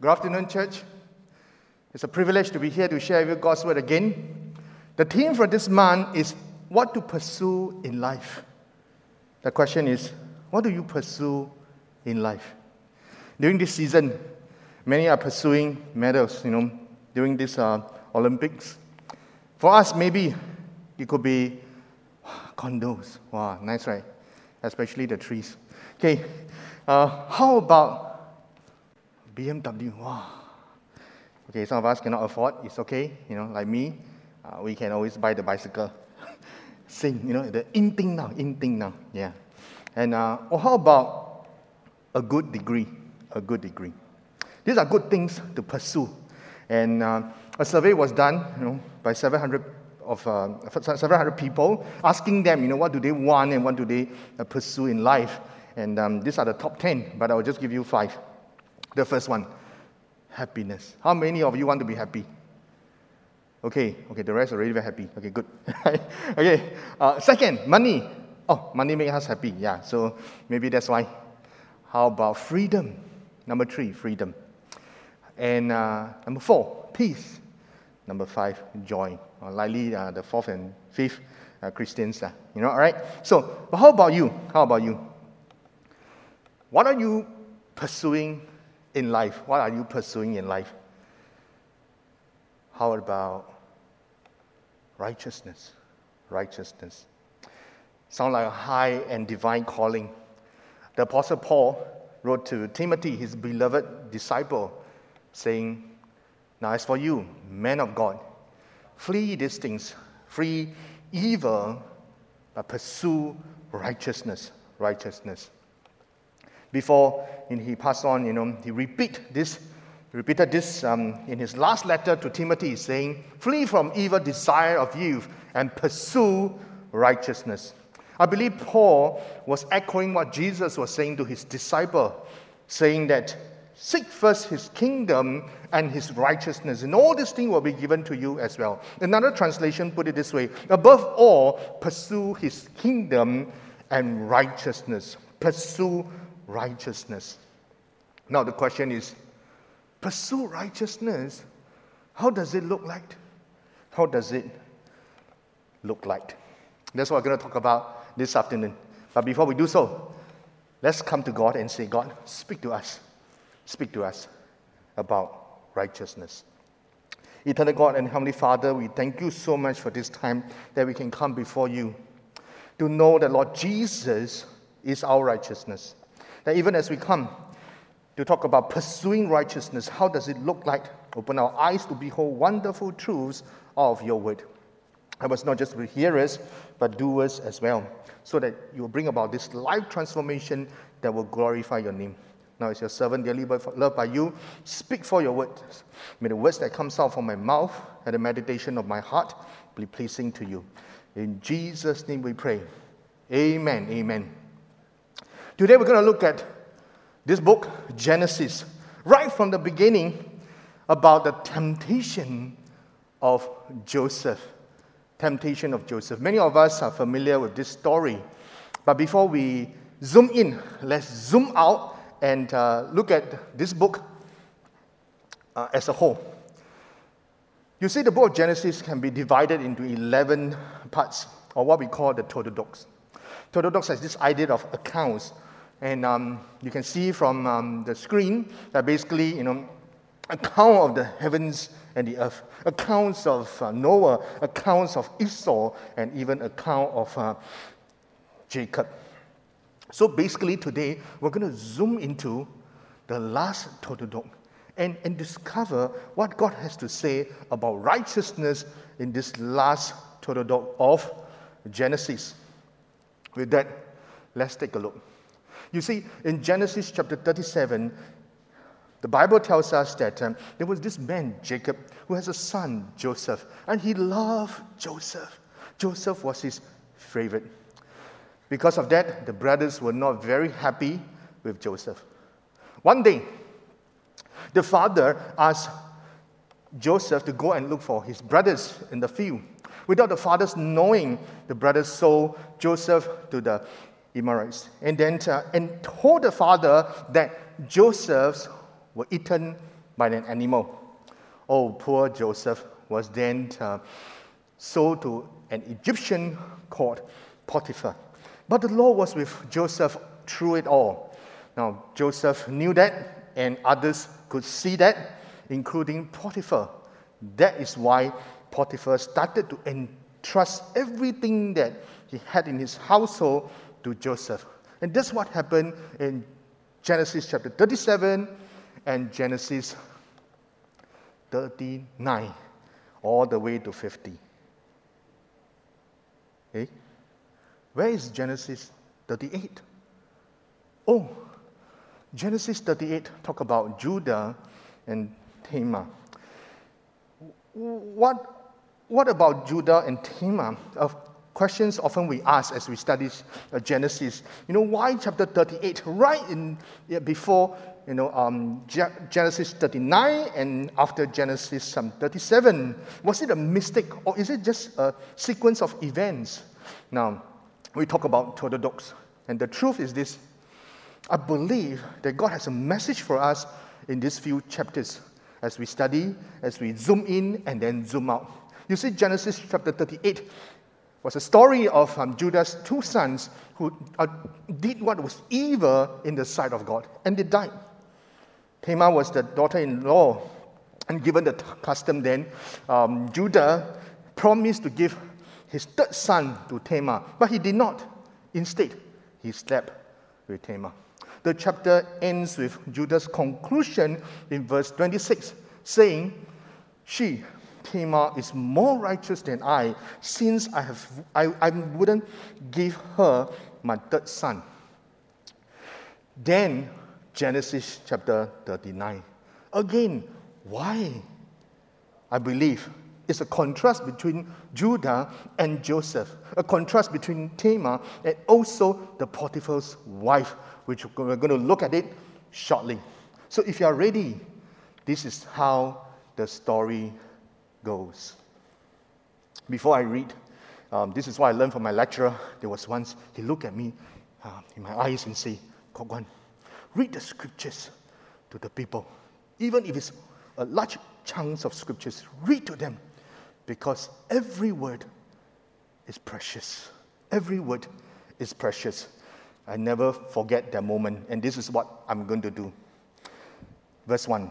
Good afternoon, church. It's a privilege to be here to share with God's word again. The theme for this month is what to pursue in life. The question is, what do you pursue in life? During this season, many are pursuing medals, you know, during this uh, Olympics. For us, maybe it could be condos. Wow, nice, right? Especially the trees. Okay, uh, how about BMW? Wow. Okay, some of us cannot afford. It's okay, you know, like me. Uh, we can always buy the bicycle. Sing, you know, the in thing now, in thing now. Yeah. And uh, or how about a good degree? A good degree. These are good things to pursue. And uh, a survey was done, you know, by 700 of uh, 700 people, asking them, you know, what do they want and what do they uh, pursue in life. And um, these are the top 10, but I will just give you five. The first one, happiness. How many of you want to be happy? Okay, okay, the rest are already very happy. Okay, good. okay, uh, second, money. Oh, money makes us happy. Yeah, so maybe that's why. How about freedom? Number three, freedom. And uh, number four, peace. Number five, joy. Or likely uh, the fourth and fifth uh, Christians. Uh, you know, all right? So, but how about you? How about you? What are you pursuing in life? What are you pursuing in life? How about righteousness? Righteousness. Sound like a high and divine calling. The Apostle Paul wrote to Timothy, his beloved disciple, saying, Now, as for you, men of God, flee these things, flee evil, but pursue righteousness. Righteousness. Before he passed on, you know, he repeat this, repeated this um, in his last letter to Timothy, saying, Flee from evil desire of youth and pursue righteousness. I believe Paul was echoing what Jesus was saying to his disciple, saying that seek first his kingdom and his righteousness, and all these things will be given to you as well. Another translation put it this way above all, pursue his kingdom and righteousness. Pursue righteousness. Now, the question is pursue righteousness. How does it look like? How does it look like? That's what we're going to talk about this afternoon. But before we do so, let's come to God and say, God, speak to us. Speak to us about righteousness. Eternal God and Heavenly Father, we thank you so much for this time that we can come before you to know that, Lord Jesus is our righteousness. That even as we come to talk about pursuing righteousness, how does it look like? Open our eyes to behold wonderful truths of your word. I was not just hearers, but doers as well, so that you will bring about this life transformation that will glorify your name. Now, as your servant, dearly loved by you, speak for your words. May the words that comes out from my mouth and the meditation of my heart be pleasing to you. In Jesus' name we pray. Amen. Amen. Today we're going to look at this book, Genesis, right from the beginning about the temptation of Joseph. Temptation of Joseph. Many of us are familiar with this story. But before we zoom in, let's zoom out and uh, look at this book uh, as a whole. You see, the book of Genesis can be divided into 11 parts, or what we call the Toledot. Toledot has this idea of accounts, and um, you can see from um, the screen that basically, you know, account of the heavens and the earth, accounts of uh, Noah, accounts of Esau, and even account of uh, Jacob. So basically, today we're going to zoom into the last Toledot and, and discover what God has to say about righteousness in this last Toledot of Genesis. With that, let's take a look. You see, in Genesis chapter 37, the Bible tells us that um, there was this man, Jacob, who has a son, Joseph, and he loved Joseph. Joseph was his favorite. Because of that, the brothers were not very happy with Joseph. One day, the father asked Joseph to go and look for his brothers in the field. Without the fathers knowing, the brothers sold Joseph to the Amorites and then uh, and told the father that Joseph's were eaten by an animal. Oh, poor Joseph was then uh, sold to an Egyptian called Potiphar. But the Lord was with Joseph through it all. Now, Joseph knew that, and others could see that, including Potiphar. That is why Potiphar started to entrust everything that he had in his household to Joseph. And that's what happened in Genesis chapter 37 and Genesis 39, all the way to 50. Okay? Where is Genesis 38? Oh, Genesis 38 talk about Judah and Tamar. What, what about Judah and Tamar? Uh, questions often we ask as we study uh, Genesis. You know, why chapter 38? Right in before you know um, Genesis 39 and after Genesis um, 37. Was it a mistake or is it just a sequence of events? Now, we talk about orthodox, and the truth is this: I believe that God has a message for us in these few chapters as we study, as we zoom in and then zoom out. You see, Genesis chapter 38 was a story of um, Judah's two sons who uh, did what was evil in the sight of God, and they died. Tamar was the daughter in law, and given the custom then, um, Judah promised to give his third son to Tamar, but he did not. Instead, he slept with Tamar. The chapter ends with Judah's conclusion in verse 26, saying, She, Tamar, is more righteous than I, since I, have, I, I wouldn't give her my third son. Then, Genesis chapter 39. Again, why? I believe it's a contrast between Judah and Joseph, a contrast between Tamar and also the Potiphar's wife, which we're going to look at it shortly. So if you are ready, this is how the story goes. Before I read, um, this is what I learned from my lecturer. There was once, he looked at me uh, in my eyes and said, Kok read the scriptures to the people. Even if it's a large chunks of scriptures, read to them because every word is precious. Every word is precious. I never forget that moment, and this is what I'm going to do. Verse 1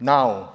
Now,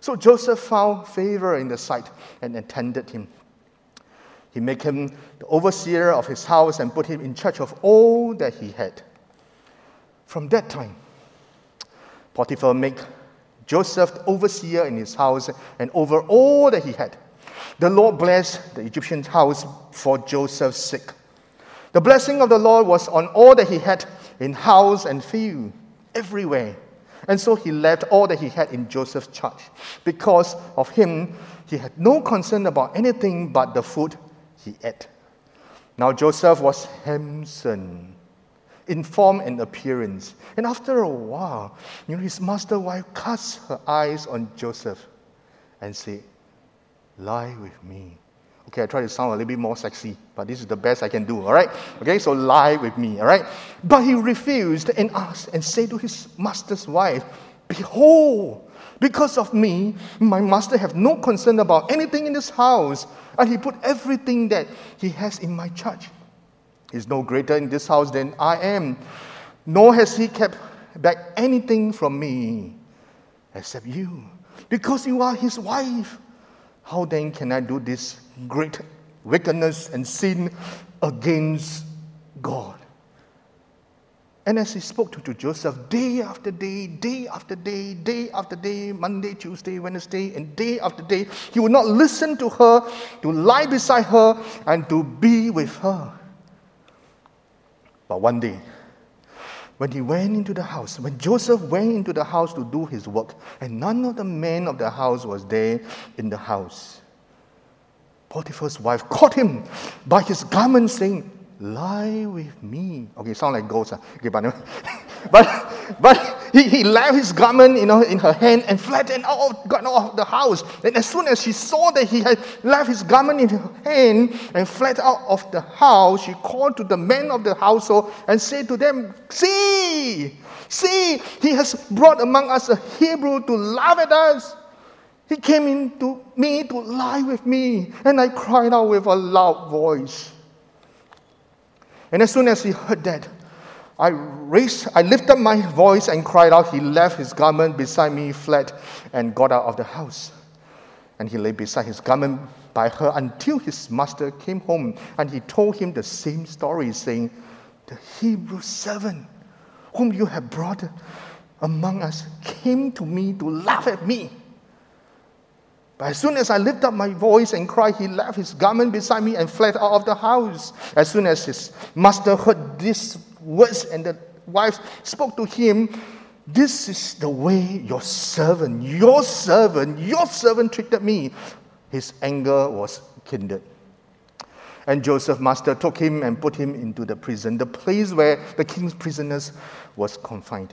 So Joseph found favor in the sight and attended him. He made him the overseer of his house and put him in charge of all that he had. From that time, Potiphar made Joseph the overseer in his house and over all that he had. The Lord blessed the Egyptian house for Joseph's sake. The blessing of the Lord was on all that he had in house and field, everywhere. And so he left all that he had in Joseph's charge. Because of him, he had no concern about anything but the food he ate. Now Joseph was handsome in form and appearance. And after a while, you know, his master wife cast her eyes on Joseph and said, Lie with me. Okay, I try to sound a little bit more sexy, but this is the best I can do, all right? Okay, so lie with me, all right? But he refused and asked and said to his master's wife, Behold, because of me, my master have no concern about anything in this house, and he put everything that he has in my charge. He's no greater in this house than I am, nor has he kept back anything from me except you, because you are his wife. How then can I do this great wickedness and sin against God? And as he spoke to, to Joseph day after day, day after day, day after day, Monday, Tuesday, Wednesday, and day after day, he would not listen to her, to lie beside her, and to be with her. But one day, when he went into the house, when Joseph went into the house to do his work, and none of the men of the house was there in the house, Potiphar's wife caught him by his garment, saying, Lie with me. Okay, sound like ghosts. Huh? Ah. Okay, but, but, but he, he left his garment you know, in her hand and fled and out, got out of the house. And as soon as she saw that he had left his garment in her hand and fled out of the house, she called to the men of the household and said to them, See, see, he has brought among us a Hebrew to laugh at us. He came in to me to lie with me, and I cried out with a loud voice. And as soon as he heard that, I raised, I lifted my voice and cried out. He left his garment beside me, fled, and got out of the house. And he lay beside his garment by her until his master came home. And he told him the same story, saying, The Hebrew servant whom you have brought among us came to me to laugh at me. But as soon as I lifted up my voice and cried, he left his garment beside me and fled out of the house. As soon as his master heard these words and the wife spoke to him, This is the way your servant, your servant, your servant treated me. His anger was kindled. And Joseph master took him and put him into the prison, the place where the king's prisoners was confined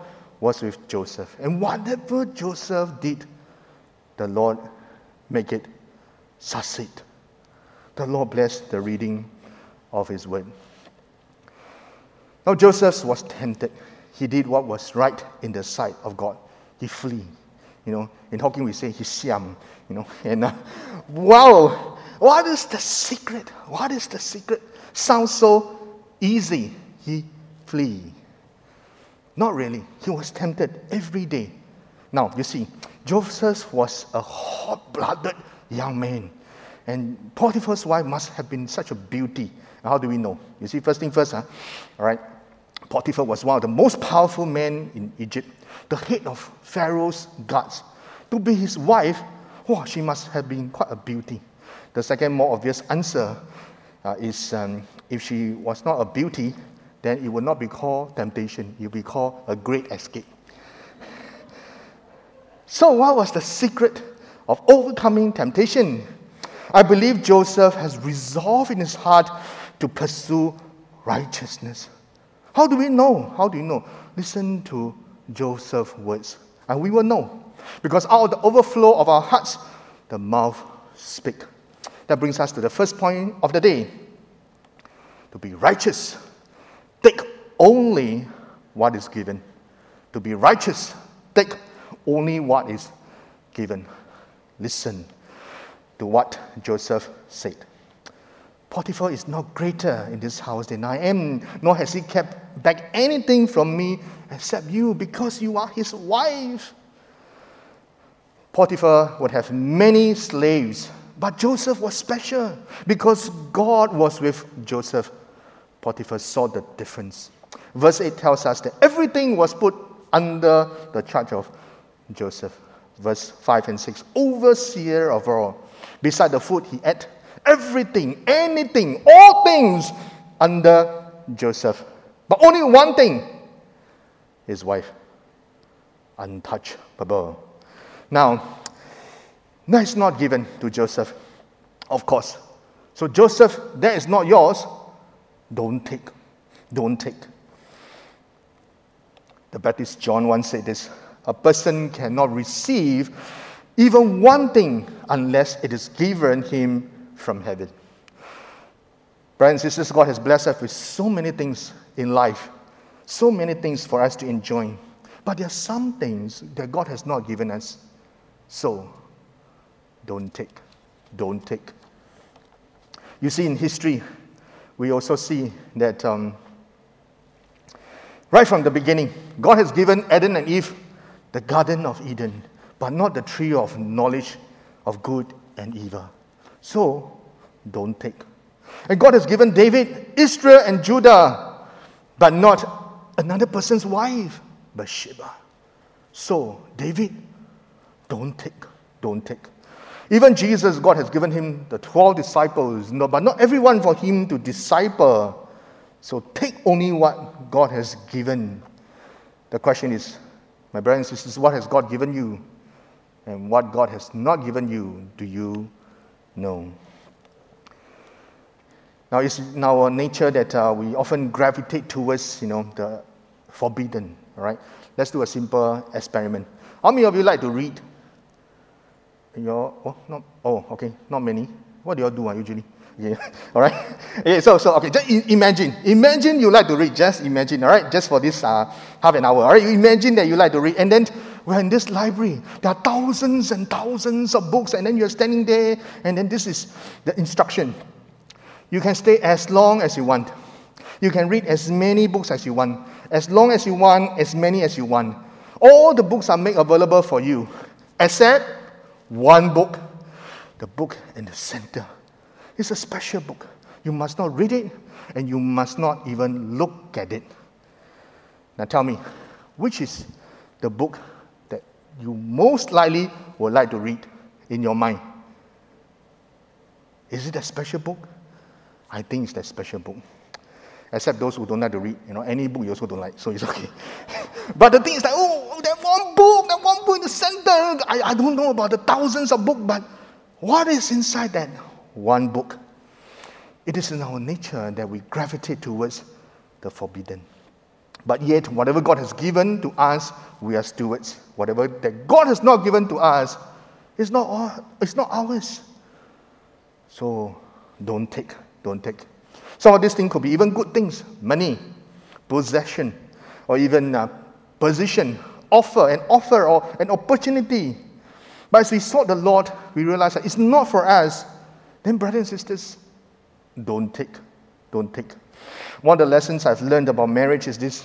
was with Joseph. And whatever Joseph did, the Lord make it succeed. The Lord blessed the reading of his word. Now Joseph was tempted. He did what was right in the sight of God. He flee. You know, in Hokkien we say he siam. You know, and uh, wow, what is the secret? What is the secret? Sounds so easy. He flee. Not really. He was tempted every day. Now, you see, Joseph was a hot blooded young man. And Potiphar's wife must have been such a beauty. How do we know? You see, first thing first, huh? All right. Potiphar was one of the most powerful men in Egypt, the head of Pharaoh's guards. To be his wife, wow, she must have been quite a beauty. The second, more obvious answer uh, is um, if she was not a beauty, then it will not be called temptation, it will be called a great escape. So, what was the secret of overcoming temptation? I believe Joseph has resolved in his heart to pursue righteousness. How do we know? How do you know? Listen to Joseph's words, and we will know. Because out of the overflow of our hearts, the mouth speaks. That brings us to the first point of the day. To be righteous only what is given. To be righteous, take only what is given. Listen to what Joseph said. Potiphar is not greater in this house than I am, nor has he kept back anything from me except you, because you are his wife. Potiphar would have many slaves, but Joseph was special because God was with Joseph Potiphar saw the difference. Verse 8 tells us that everything was put under the charge of Joseph. Verse 5 and 6 overseer of all. Beside the food he ate, everything, anything, all things under Joseph. But only one thing his wife, untouchable. Now, that is not given to Joseph, of course. So, Joseph, that is not yours. Don't take. Don't take. The Baptist John once said this a person cannot receive even one thing unless it is given him from heaven. Brothers and sisters, God has blessed us with so many things in life, so many things for us to enjoy. But there are some things that God has not given us. So, don't take. Don't take. You see, in history, we also see that um, right from the beginning, God has given Adam and Eve the Garden of Eden, but not the tree of knowledge of good and evil. So, don't take. And God has given David Israel and Judah, but not another person's wife, Bathsheba. So, David, don't take, don't take. Even Jesus, God has given him the 12 disciples, but not everyone for him to disciple. So take only what God has given. The question is, my brothers and sisters, what has God given you? And what God has not given you, do you know? Now, it's in our nature that uh, we often gravitate towards, you know, the forbidden, all right? Let's do a simple experiment. How many of you like to read? Your, oh, not, oh, okay, not many. What do you all do uh, usually? Yeah, all right. Okay, so, so okay, just imagine. Imagine you like to read. Just imagine, all right. Just for this uh, half an hour, all right. You imagine that you like to read, and then we're in this library. There are thousands and thousands of books, and then you're standing there, and then this is the instruction. You can stay as long as you want. You can read as many books as you want, as long as you want, as many as you want. All the books are made available for you, except one book, the book in the center. It's a special book. You must not read it and you must not even look at it. Now tell me, which is the book that you most likely would like to read in your mind? Is it a special book? I think it's that special book. Except those who don't like to read. You know, any book you also don't like, so it's okay. but the thing is like, oh, oh, that one book, that one book in the center. I, I don't know about the thousands of books, but what is inside that one book? It is in our nature that we gravitate towards the forbidden. But yet, whatever God has given to us, we are stewards. Whatever that God has not given to us, it's not, all, it's not ours. So don't take, don't take. Some of these things could be even good things money, possession, or even uh, position, offer, an offer, or an opportunity. But as we sought the Lord, we realized that it's not for us. Then, brothers and sisters, don't take. Don't take. One of the lessons I've learned about marriage is this.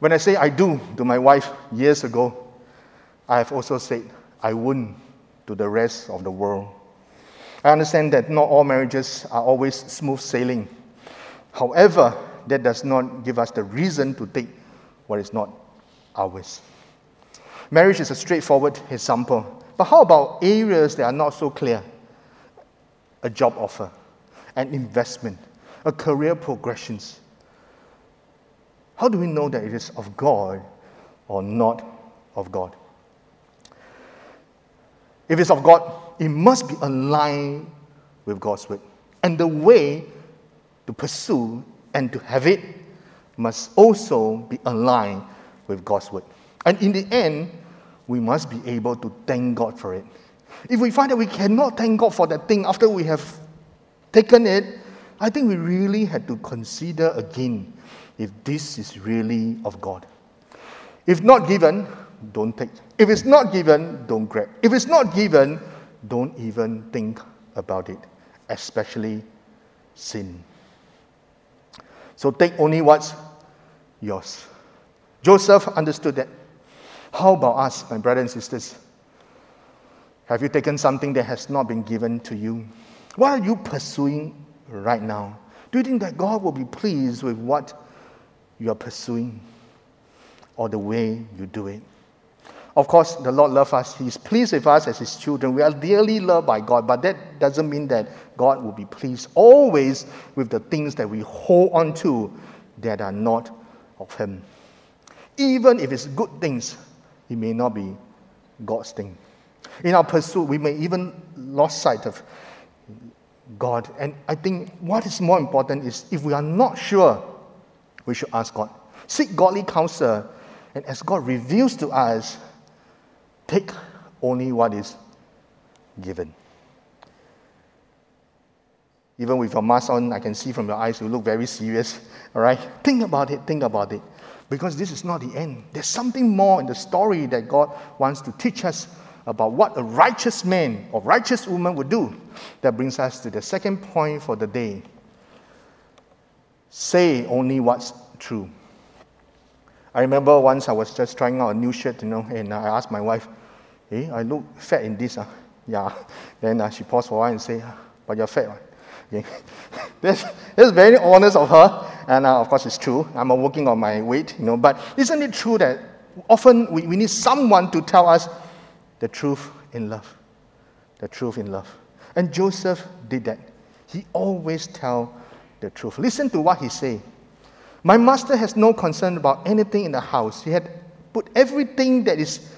When I say I do to my wife years ago, I have also said I wouldn't to the rest of the world. I understand that not all marriages are always smooth sailing. However, that does not give us the reason to take what is not ours. Marriage is a straightforward example. But how about areas that are not so clear? A job offer, an investment, a career progressions. How do we know that it is of God or not of God? If it's of God, it must be aligned with God's word. And the way to pursue and to have it must also be aligned with God's word. And in the end, we must be able to thank God for it. If we find that we cannot thank God for that thing after we have taken it, I think we really had to consider again if this is really of God. If not given, don't take. If it's not given, don't grab. If it's not given, don't even think about it, especially sin. So take only what's yours. Joseph understood that. How about us, my brothers and sisters? Have you taken something that has not been given to you? What are you pursuing right now? Do you think that God will be pleased with what you are pursuing or the way you do it? Of course, the Lord loves us. He's pleased with us as His children. We are dearly loved by God, but that doesn't mean that God will be pleased always with the things that we hold on to that are not of Him. Even if it's good things, it may not be God's thing. In our pursuit, we may even lost sight of God. And I think what is more important is if we are not sure, we should ask God. Seek godly counsel. And as God reveals to us, take only what is given. Even with your mask on, I can see from your eyes you look very serious. All right? Think about it, think about it. Because this is not the end. There's something more in the story that God wants to teach us about what a righteous man or righteous woman would do. That brings us to the second point for the day. Say only what's true. I remember once I was just trying out a new shirt, you know, and I asked my wife, hey, I look fat in this. Uh. Yeah. Then uh, she paused for a while and said, but you're fat. Right? Yeah. that's, that's very honest of her. And uh, of course, it's true. I'm working on my weight, you know. But isn't it true that often we, we need someone to tell us the truth in love? The truth in love. And Joseph did that. He always tell the truth. Listen to what he say. My master has no concern about anything in the house. He had put everything that is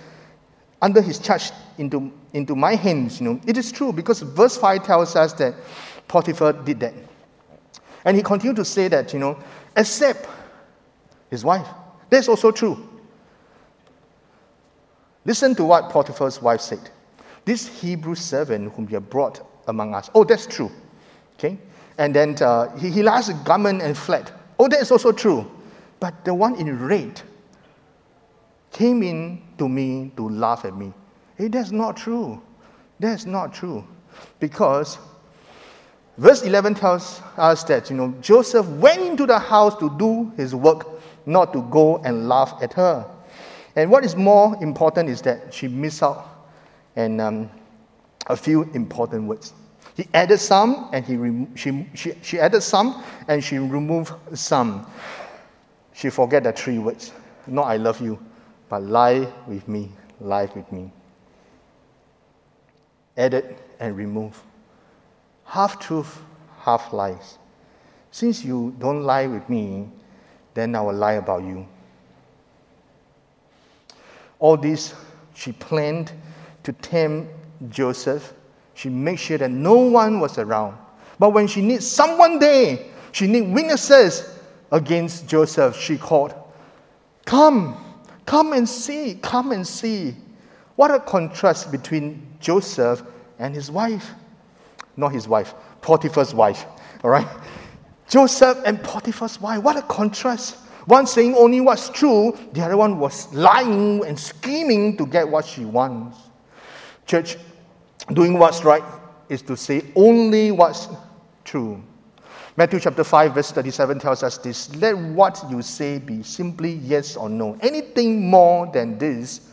under his charge into, into my hands. You know, it is true because verse 5 tells us that Potiphar did that. And he continued to say that, you know, except his wife. That's also true. Listen to what Potiphar's wife said. This Hebrew servant whom you have brought among us. Oh, that's true. Okay? And then uh, he, he lost garment and fled. Oh, that is also true. But the one in red came in to me to laugh at me. Hey, that's not true. That's not true. Because verse 11 tells us that, you know, Joseph went into the house to do his work, not to go and laugh at her. And what is more important is that she missed out and um, a few important words. He added some and he she, she, she added some and she removed some. She forget the three words. Not I love you, but lie with me, lie with me. Added and remove. Half truth, half lies. Since you don't lie with me, then I will lie about you. All this she planned to tempt Joseph she made sure that no one was around. But when she needs someone there, she needs witnesses against Joseph, she called, Come, come and see, come and see. What a contrast between Joseph and his wife. Not his wife, Potiphar's wife. All right? Joseph and Potiphar's wife. What a contrast. One saying only what's true, the other one was lying and scheming to get what she wants. Church, doing what's right is to say only what's true. Matthew chapter 5, verse 37 tells us this Let what you say be simply yes or no. Anything more than this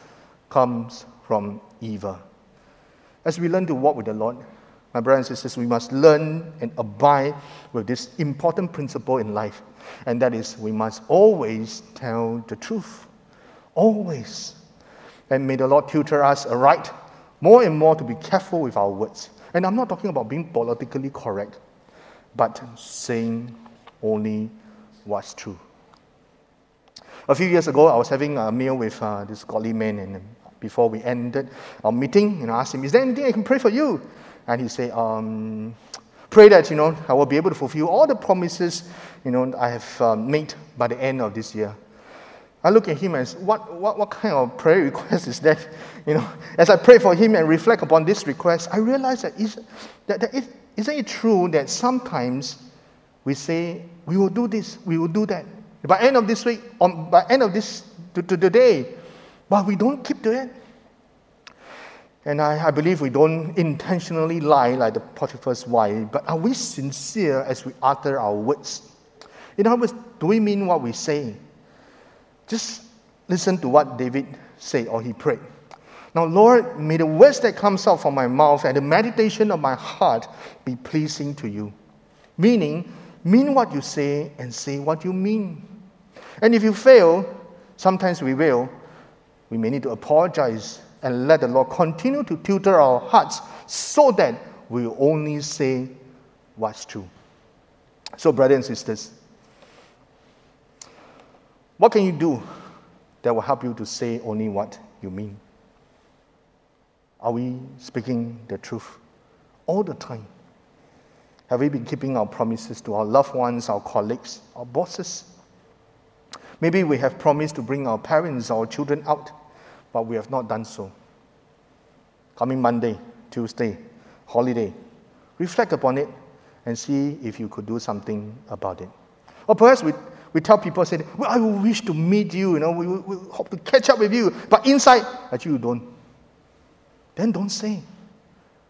comes from evil. As we learn to walk with the Lord, my brothers and sisters, we must learn and abide with this important principle in life, and that is we must always tell the truth. Always. And may the Lord tutor us aright more and more to be careful with our words. And I'm not talking about being politically correct, but saying only what's true. A few years ago, I was having a meal with uh, this godly man, and before we ended our meeting, know, I asked him, "Is there anything I can pray for you?" And he said, um, "Pray that you know I will be able to fulfill all the promises you know I have uh, made by the end of this year." I look at him and say, what, what, what kind of prayer request is that? You know, as I pray for him and reflect upon this request, I realize that, is, that, that it, isn't it true that sometimes we say, we will do this, we will do that. By end of this week, on, by end of this to, to the day, but we don't keep to it. And I, I believe we don't intentionally lie like the Potiphar's wife, but are we sincere as we utter our words? In other words, do we mean what we say? Just listen to what David said or he prayed. Now, Lord, may the words that comes out from my mouth and the meditation of my heart be pleasing to you. Meaning, mean what you say and say what you mean. And if you fail, sometimes we will, we may need to apologize and let the Lord continue to tutor our hearts so that we only say what's true. So, brothers and sisters, what can you do that will help you to say only what you mean? Are we speaking the truth all the time? Have we been keeping our promises to our loved ones, our colleagues, our bosses? Maybe we have promised to bring our parents, our children out, but we have not done so. Coming Monday, Tuesday, holiday, reflect upon it and see if you could do something about it. Or perhaps we we tell people, say, well, I wish to meet you, you know, we, we, we hope to catch up with you. But inside, actually, you don't. Then don't say.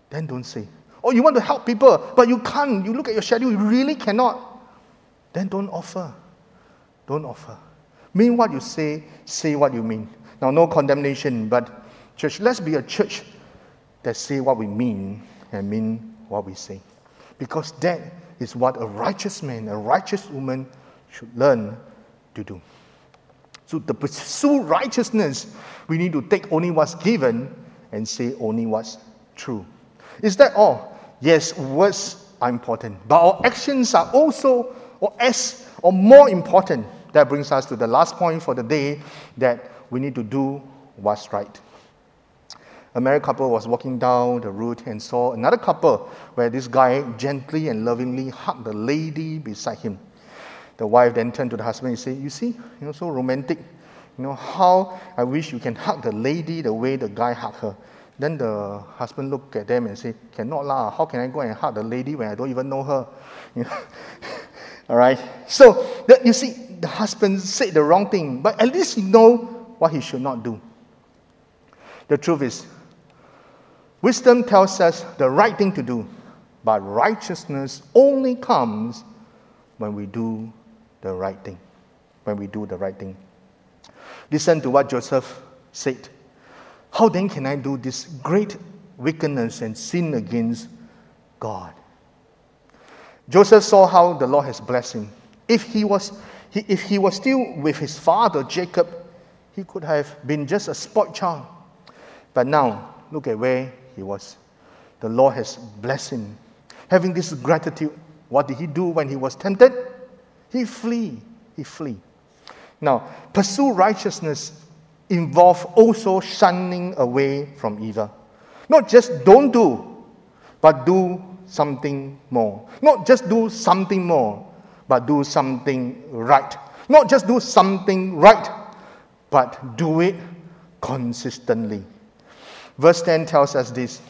Then don't say. Or you want to help people, but you can't. You look at your schedule, you really cannot. Then don't offer. Don't offer. Mean what you say, say what you mean. Now, no condemnation, but church, let's be a church that say what we mean and mean what we say. Because that is what a righteous man, a righteous woman should learn to do. So, to pursue righteousness, we need to take only what's given and say only what's true. Is that all? Yes, words are important, but our actions are also, or as, or more important. That brings us to the last point for the day that we need to do what's right. A married couple was walking down the road and saw another couple where this guy gently and lovingly hugged the lady beside him. The wife then turned to the husband and said, You see, you know, so romantic. You know, how I wish you can hug the lady the way the guy hugged her. Then the husband looked at them and said, Cannot lah. How can I go and hug the lady when I don't even know her? You know? All right. So the, you see, the husband said the wrong thing, but at least he know what he should not do. The truth is, wisdom tells us the right thing to do, but righteousness only comes when we do the right thing. When we do the right thing. Listen to what Joseph said. How then can I do this great wickedness and sin against God? Joseph saw how the Lord has blessed him. If he was, he, if he was still with his father Jacob, he could have been just a spoiled child. But now, look at where he was. The Lord has blessed him. Having this gratitude, what did he do when he was tempted? He flee. He flee. Now, pursue righteousness involve also shunning away from evil. Not just don't do, but do something more. Not just do something more, but do something right. Not just do something right, but do it consistently. Verse 10 tells us this.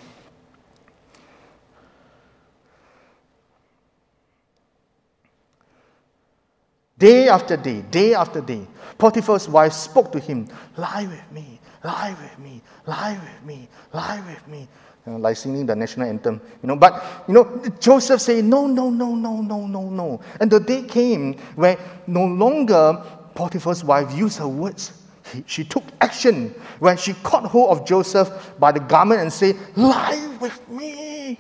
Day after day, day after day, Potiphar's wife spoke to him, Lie with me, lie with me, lie with me, lie with me. You know, like singing the national anthem. You know, but you know, Joseph said, No, no, no, no, no, no, no. And the day came where no longer Potiphar's wife used her words. He, she took action when she caught hold of Joseph by the garment and said, Lie with me.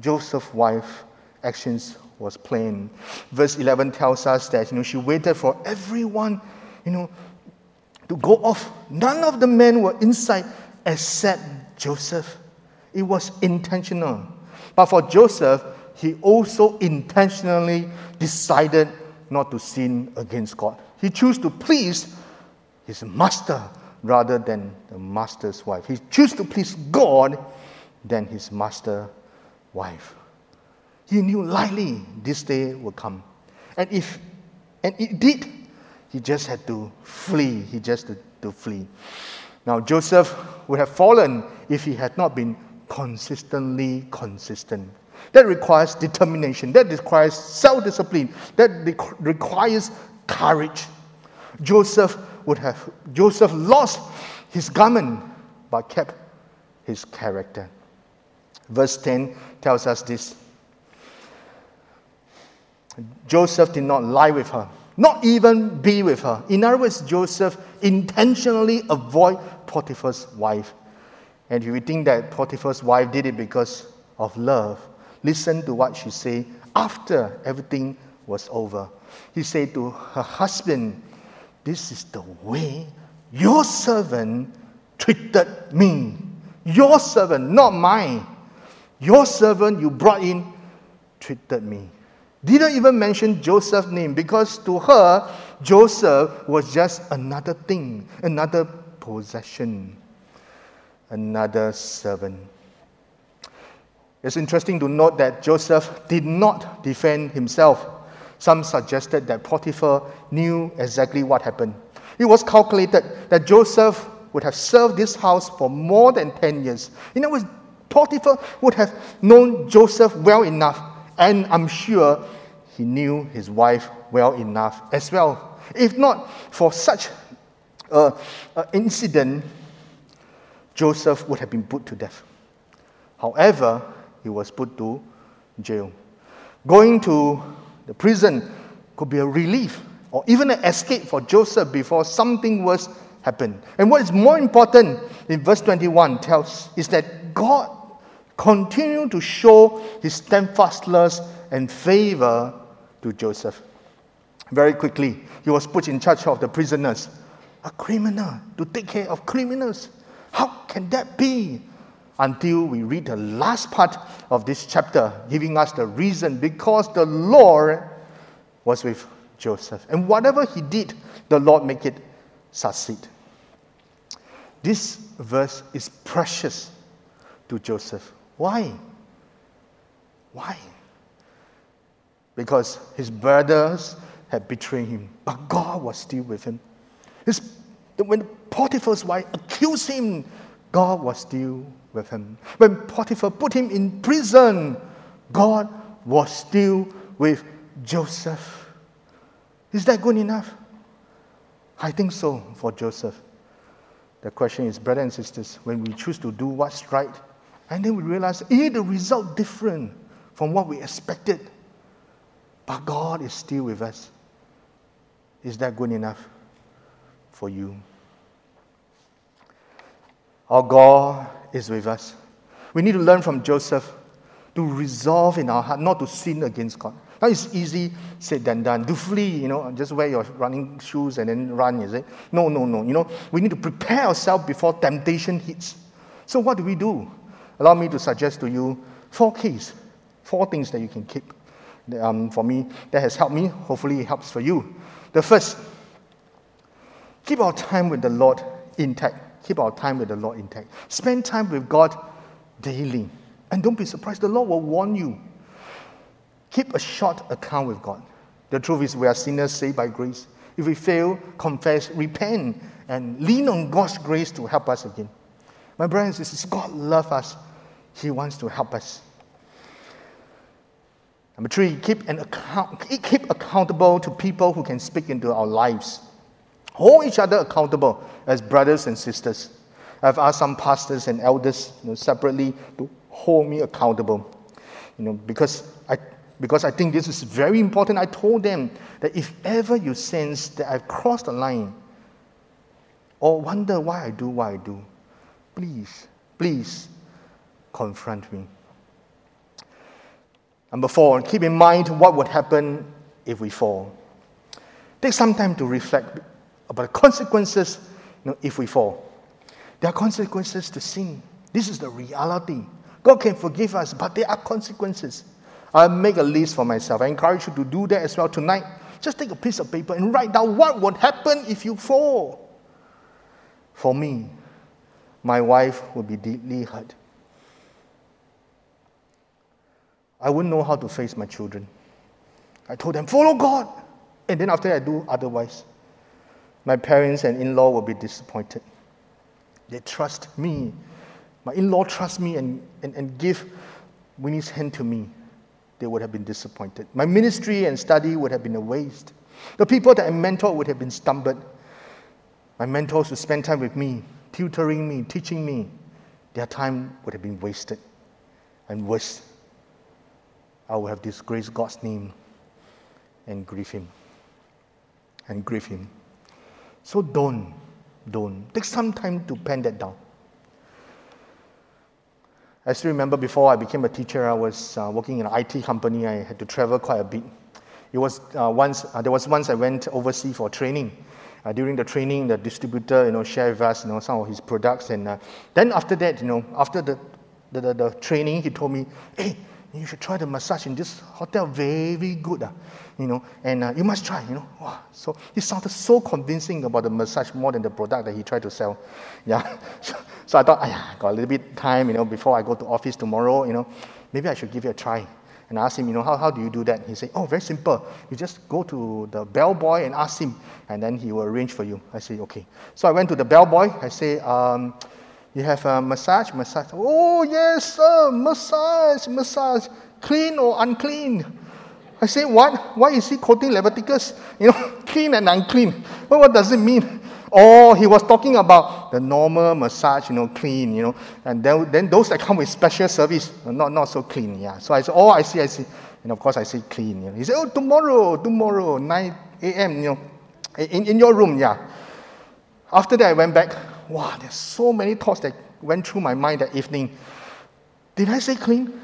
Joseph's wife actions was plain. Verse 11 tells us that, you know, she waited for everyone, you know, to go off. None of the men were inside except Joseph. It was intentional. But for Joseph, he also intentionally decided not to sin against God. He chose to please his master rather than the master's wife. He chose to please God than his master wife. He knew lightly this day would come. And if and it did, he just had to flee. He just had to flee. Now Joseph would have fallen if he had not been consistently consistent. That requires determination. That requires self-discipline. That requires courage. Joseph would have Joseph lost his garment but kept his character. Verse 10 tells us this Joseph did not lie with her, not even be with her. In other words, Joseph intentionally avoid Potiphar's wife. And if you think that Potiphar's wife did it because of love, listen to what she said after everything was over. He said to her husband, This is the way your servant treated me. Your servant, not mine. Your servant you brought in treated me. Didn't even mention Joseph's name because to her, Joseph was just another thing, another possession, another servant. It's interesting to note that Joseph did not defend himself. Some suggested that Potiphar knew exactly what happened. It was calculated that Joseph would have served this house for more than 10 years. In other words, Potiphar would have known Joseph well enough and I'm sure he knew his wife well enough as well. If not for such an incident, Joseph would have been put to death. However, he was put to jail. Going to the prison could be a relief or even an escape for Joseph before something worse happened. And what is more important in verse 21 tells is that God continued to show his steadfastness and favor to Joseph. Very quickly, he was put in charge of the prisoners. A criminal to take care of criminals. How can that be? Until we read the last part of this chapter, giving us the reason because the Lord was with Joseph. And whatever he did, the Lord make it succeed. This verse is precious to Joseph. Why? Why? Because his brothers had betrayed him, but God was still with him. His, when Potiphar's wife accused him, God was still with him. When Potiphar put him in prison, God was still with Joseph. Is that good enough? I think so for Joseph. The question is, brothers and sisters, when we choose to do what's right, and then we realize, eh, the result different from what we expected, but God is still with us. Is that good enough for you? Our God is with us. We need to learn from Joseph to resolve in our heart not to sin against God. Now it's easy said than done. To flee, you know, just wear your running shoes and then run, is it? No, no, no. You know, we need to prepare ourselves before temptation hits. So what do we do? Allow me to suggest to you four keys, four things that you can keep. Um, for me, that has helped me. Hopefully, it helps for you. The first, keep our time with the Lord intact. Keep our time with the Lord intact. Spend time with God daily. And don't be surprised, the Lord will warn you. Keep a short account with God. The truth is, we are sinners saved by grace. If we fail, confess, repent, and lean on God's grace to help us again. My brothers and sisters, God loves us. He wants to help us. Number three, keep, an account, keep accountable to people who can speak into our lives. Hold each other accountable as brothers and sisters. I've asked some pastors and elders you know, separately to hold me accountable. You know, because I, because I think this is very important. I told them that if ever you sense that I've crossed the line or wonder why I do what I do, please, please confront me. Number four, keep in mind what would happen if we fall. Take some time to reflect about the consequences you know, if we fall. There are consequences to sin. This is the reality. God can forgive us, but there are consequences. I'll make a list for myself. I encourage you to do that as well tonight. Just take a piece of paper and write down what would happen if you fall. For me, my wife would be deeply hurt. I wouldn't know how to face my children. I told them, follow God. And then after I do otherwise, my parents and in law will be disappointed. They trust me. My in law trust me and, and, and give Winnie's hand to me. They would have been disappointed. My ministry and study would have been a waste. The people that I mentored would have been stumbled. My mentors who spend time with me, tutoring me, teaching me, their time would have been wasted. And worse, I would have disgraced God's name and grieve Him. And grieve Him. So don't, don't. Take some time to pen that down. I still remember before I became a teacher, I was uh, working in an IT company. I had to travel quite a bit. It was uh, once, uh, there was once I went overseas for training. Uh, during the training, the distributor, you know, shared with us, you know, some of his products. And uh, then after that, you know, after the, the, the, the training, he told me, hey, you should try the massage in this hotel, very good, uh, you know, and uh, you must try, you know. Wow. So he sounded so convincing about the massage more than the product that he tried to sell. Yeah. So, so I thought, I got a little bit time, you know, before I go to office tomorrow, you know, maybe I should give it a try. And I asked him, you know, how, how do you do that? He said, oh, very simple. You just go to the bellboy and ask him, and then he will arrange for you. I said, okay. So I went to the bellboy. I say, um, you have a massage, massage. Oh, yes, sir, massage, massage. Clean or unclean? I say, what? Why is he quoting Leviticus? You know, clean and unclean. Well, what does it mean? Oh, he was talking about the normal massage, you know, clean, you know, and then, then those that come with special service, not, not so clean, yeah. So I said, oh, I see, I see. And of course, I say clean. You know. He said, oh, tomorrow, tomorrow, 9, a.m., you know, in, in your room, yeah. After that, I went back. Wow, there's so many thoughts that went through my mind that evening. Did I say clean?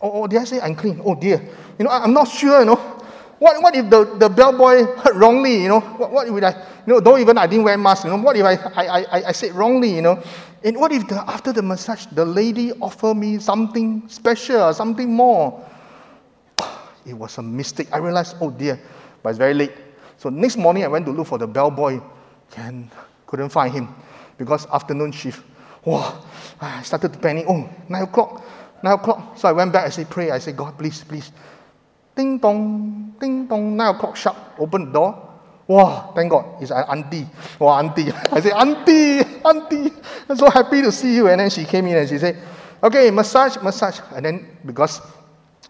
Or, or did I say unclean? Oh dear. You know, I, I'm not sure, you know. What, what if the, the bellboy heard wrongly, you know? What, what if I, you know, though even I didn't wear mask, you know, what if I, I, I, I said wrongly, you know? And what if the, after the massage, the lady offered me something special, something more? It was a mistake. I realized, oh dear, but it's very late. So next morning I went to look for the bellboy and couldn't find him because afternoon shift. Wow, I started to panic. Oh, nine o'clock, nine o'clock. So I went back. I said, pray. I said, God, please, please. Ding dong, ding dong. Nine o'clock sharp. Open the door. Wow, thank God, it's an auntie. Wow, auntie. I said, auntie, auntie. I'm so happy to see you. And then she came in and she said, okay, massage, massage. And then because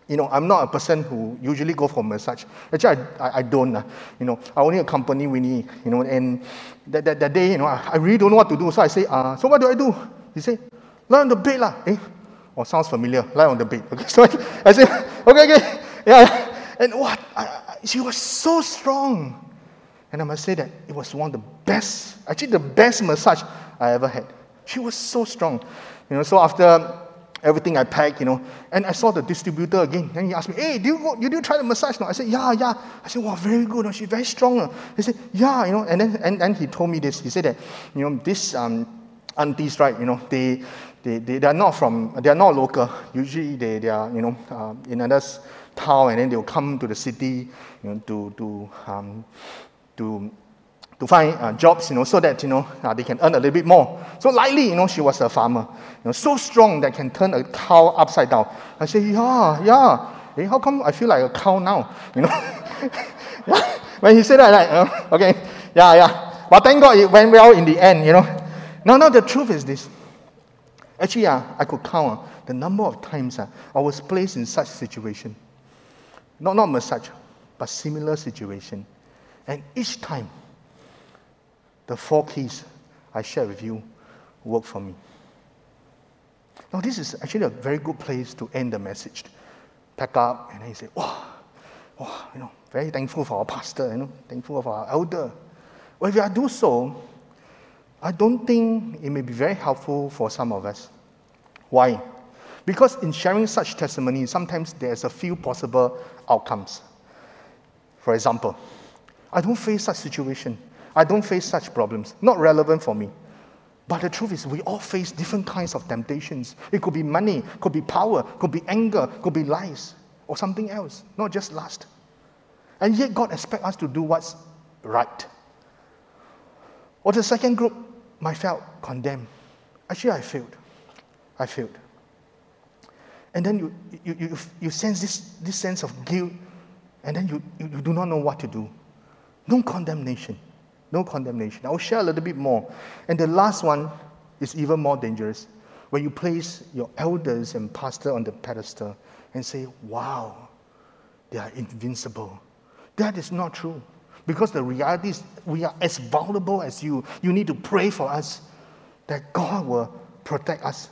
you know, I'm not a person who usually go for massage. Actually, I, I, I don't. Uh, you know, I only accompany Winnie, you know, and that, that, that day, you know, I, I really don't know what to do. So I say, uh, so what do I do? He say, lie on the bed lah. Eh? Oh, sounds familiar. Lie on the bed. Okay, so I, I say, okay, okay. Yeah. And what? I, she was so strong. And I must say that it was one of the best, actually the best massage I ever had. She was so strong. You know, so after everything I packed, you know. And I saw the distributor again. And he asked me, hey, do you, go, you try the massage now? I said, yeah, yeah. I said, wow, very good. She's very strong. He said, yeah, you know. And then and, and he told me this. He said that, you know, this um, aunties, right, you know, they, they, they, they are not from, they are not local. Usually they, they are, you know, uh, in another town and then they'll come to the city, you know, to, to, um, to to find uh, jobs, you know, so that, you know, uh, they can earn a little bit more. So likely, you know, she was a farmer, you know, so strong that can turn a cow upside down. I say, yeah, yeah. Hey, how come I feel like a cow now? You know, when he said that, like, uh, okay, yeah, yeah. But thank God it went well in the end, you know. Now, now the truth is this. Actually, uh, I could count uh, the number of times uh, I was placed in such situation. Not, not massage, but similar situation. And each time, the four keys I share with you work for me. Now, this is actually a very good place to end the message. Pack up, and then you say, wow, wow, you know, very thankful for our pastor, you know, thankful for our elder. Well, if I do so, I don't think it may be very helpful for some of us. Why? Because in sharing such testimony, sometimes there's a few possible outcomes. For example, I don't face such situation. I don't face such problems. Not relevant for me. But the truth is, we all face different kinds of temptations. It could be money, could be power, could be anger, could be lies, or something else, not just lust. And yet, God expects us to do what's right. Or the second group might felt condemned. Actually, I failed. I failed. And then you, you, you, you sense this, this sense of guilt, and then you, you, you do not know what to do. No condemnation. No condemnation. I'll share a little bit more. And the last one is even more dangerous. When you place your elders and pastor on the pedestal and say, wow, they are invincible. That is not true. Because the reality is we are as vulnerable as you. You need to pray for us that God will protect us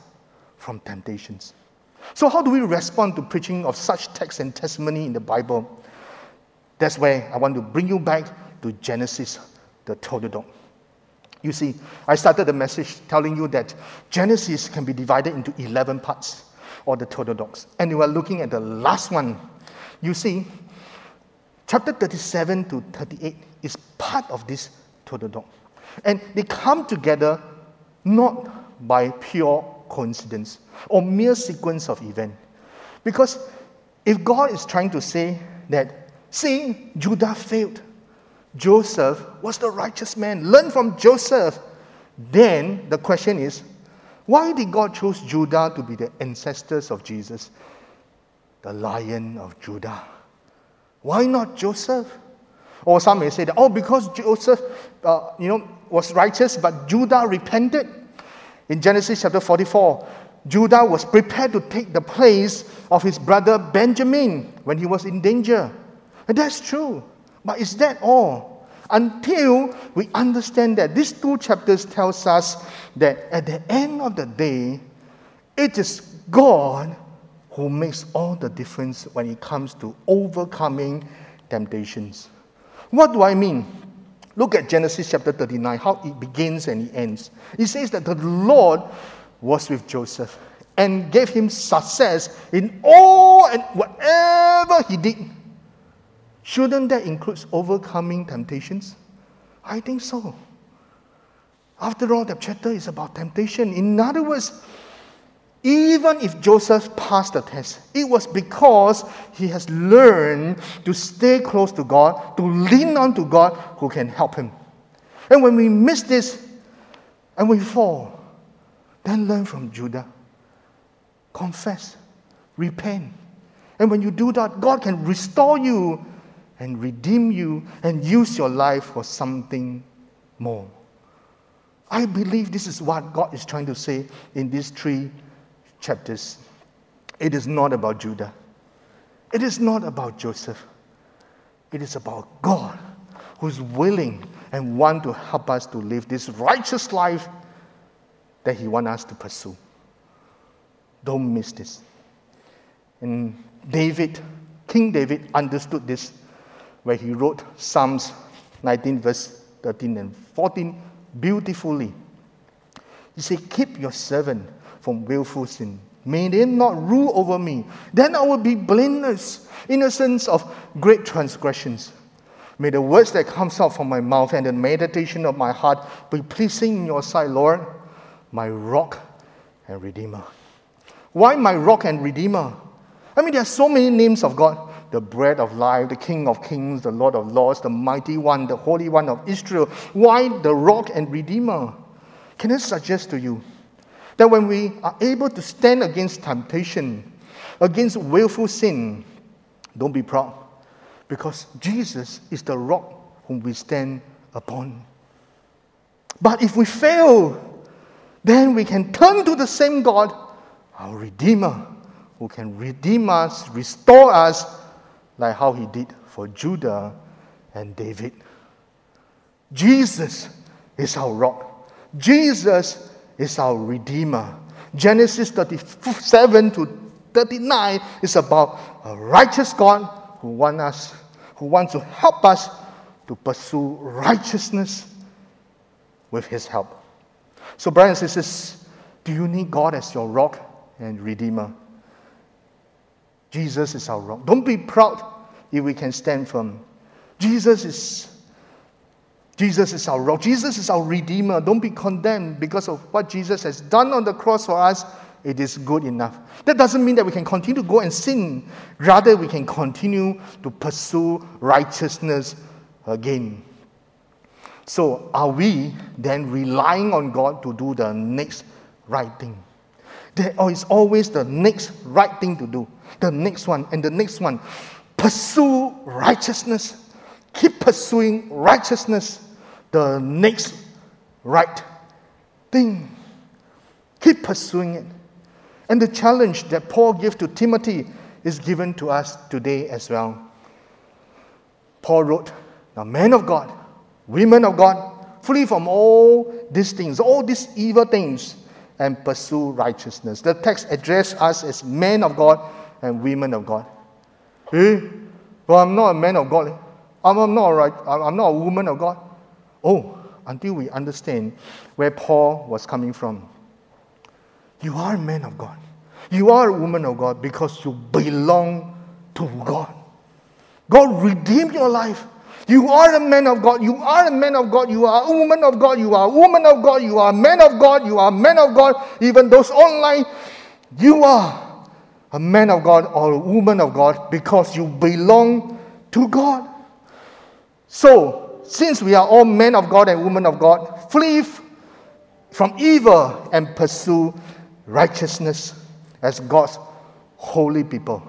from temptations. So, how do we respond to preaching of such text and testimony in the Bible? That's where I want to bring you back to Genesis the Toledot. You see, I started the message telling you that Genesis can be divided into 11 parts, or the Toledots. And we are looking at the last one. You see, chapter 37 to 38 is part of this Toledot. And they come together not by pure coincidence or mere sequence of events. Because if God is trying to say that, see, Judah failed, Joseph was the righteous man. Learn from Joseph. Then the question is, why did God choose Judah to be the ancestors of Jesus? The lion of Judah. Why not Joseph? Or some may say that, oh, because Joseph, uh, you know, was righteous, but Judah repented. In Genesis chapter 44, Judah was prepared to take the place of his brother Benjamin when he was in danger. And that's true. But is that all? Until we understand that these two chapters tells us that at the end of the day, it is God who makes all the difference when it comes to overcoming temptations. What do I mean? Look at Genesis chapter 39, how it begins and it ends. It says that the Lord was with Joseph and gave him success in all and whatever he did. Shouldn't that include overcoming temptations? I think so. After all, the chapter is about temptation. In other words, even if Joseph passed the test, it was because he has learned to stay close to God, to lean on to God who can help him. And when we miss this and we fall, then learn from Judah. Confess, repent. And when you do that, God can restore you and redeem you and use your life for something more. I believe this is what God is trying to say in these three chapters. It is not about Judah, it is not about Joseph, it is about God who's willing and want to help us to live this righteous life that He wants us to pursue. Don't miss this. And David, King David, understood this where he wrote Psalms 19, verse 13 and 14 beautifully. He said, Keep your servant from willful sin. May they not rule over me. Then I will be blameless, innocent of great transgressions. May the words that comes out from my mouth and the meditation of my heart be pleasing in your sight, Lord, my rock and redeemer. Why my rock and redeemer? I mean, there are so many names of God the bread of life, the King of kings, the Lord of lords, the mighty one, the Holy One of Israel. Why the rock and redeemer? Can I suggest to you that when we are able to stand against temptation, against willful sin, don't be proud because Jesus is the rock whom we stand upon. But if we fail, then we can turn to the same God, our Redeemer, who can redeem us, restore us, like how he did for Judah and David. Jesus is our rock. Jesus is our redeemer. Genesis 37 to 39 is about a righteous God who wants us who wants to help us to pursue righteousness with his help. So brothers and sisters, do you need God as your rock and redeemer? Jesus is our rock. Don't be proud if we can stand firm. Jesus is Jesus is our rock. Jesus is our redeemer. Don't be condemned because of what Jesus has done on the cross for us. It is good enough. That doesn't mean that we can continue to go and sin. Rather, we can continue to pursue righteousness again. So, are we then relying on God to do the next right thing? There is always the next right thing to do the next one, and the next one. Pursue righteousness. Keep pursuing righteousness. The next right thing. Keep pursuing it. And the challenge that Paul gives to Timothy is given to us today as well. Paul wrote, Now, men of God, women of God, flee from all these things, all these evil things, and pursue righteousness. The text addresses us as men of God and women of God. Eh? Well, I'm not a man of God. I'm, I'm, not, a right, I'm not a woman of God. Oh, until we understand where Paul was coming from. You are a man of God. You are a woman of God because you belong to God. God redeemed your life. You are a man of God. You are a man of God. You are a woman of God. You are a woman of God. You are a man of God. You are a man of God. Even those online, you are a man of God or a woman of God because you belong to God. So, since we are all men of God and women of God, flee from evil and pursue righteousness as God's holy people.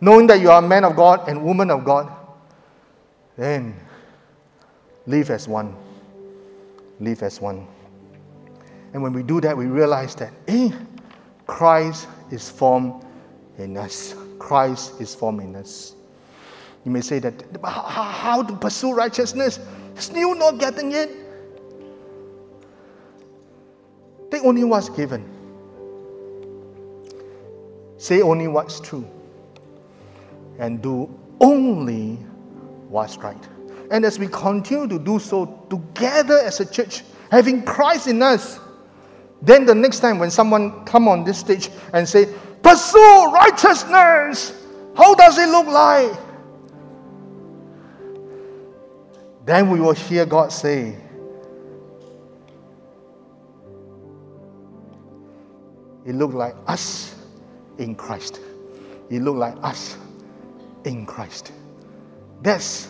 Knowing that you are a man of God and woman of God, then live as one. Live as one. And when we do that, we realize that, eh, Christ is formed in us. Christ is formed in us. You may say that, how to pursue righteousness? Still not getting it. Take only what's given. Say only what's true. And do only what's right. And as we continue to do so together as a church, having Christ in us, then the next time when someone come on this stage and say, pursue righteousness, how does it look like? Then we will hear God say, It looked like us in Christ. It looked like us in Christ. That's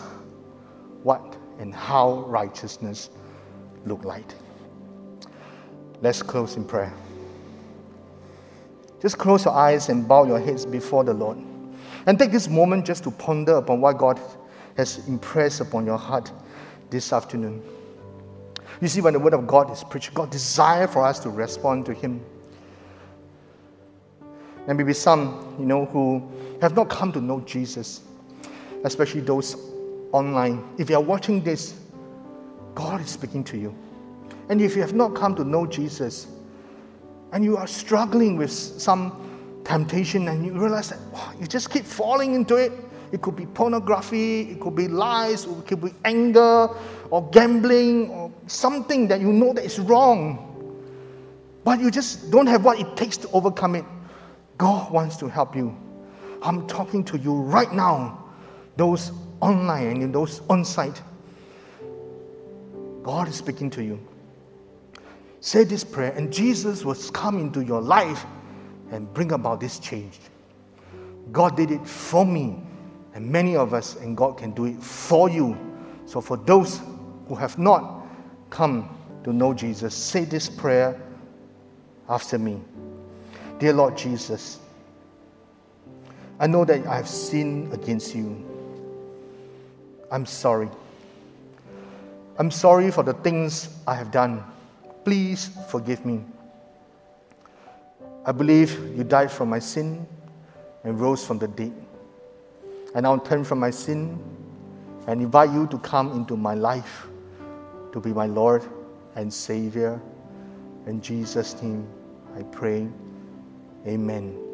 what and how righteousness look like. Let's close in prayer. Just close your eyes and bow your heads before the Lord. And take this moment just to ponder upon what God has impressed upon your heart this afternoon. You see, when the Word of God is preached, God desires for us to respond to Him. And maybe some, you know, who have not come to know Jesus, especially those online. If you are watching this, God is speaking to you. And if you have not come to know Jesus, and you are struggling with some temptation, and you realize that wow, you just keep falling into it, it could be pornography, it could be lies, it could be anger, or gambling, or something that you know that is wrong. But you just don't have what it takes to overcome it. God wants to help you. I'm talking to you right now, those online and those on site. God is speaking to you. Say this prayer, and Jesus will come into your life and bring about this change. God did it for me, and many of us, and God can do it for you. So, for those who have not come to know Jesus, say this prayer after me. Dear Lord Jesus, I know that I have sinned against you. I'm sorry. I'm sorry for the things I have done. Please forgive me. I believe you died for my sin and rose from the dead. And I now turn from my sin and invite you to come into my life to be my Lord and Savior. In Jesus' name I pray. Amen.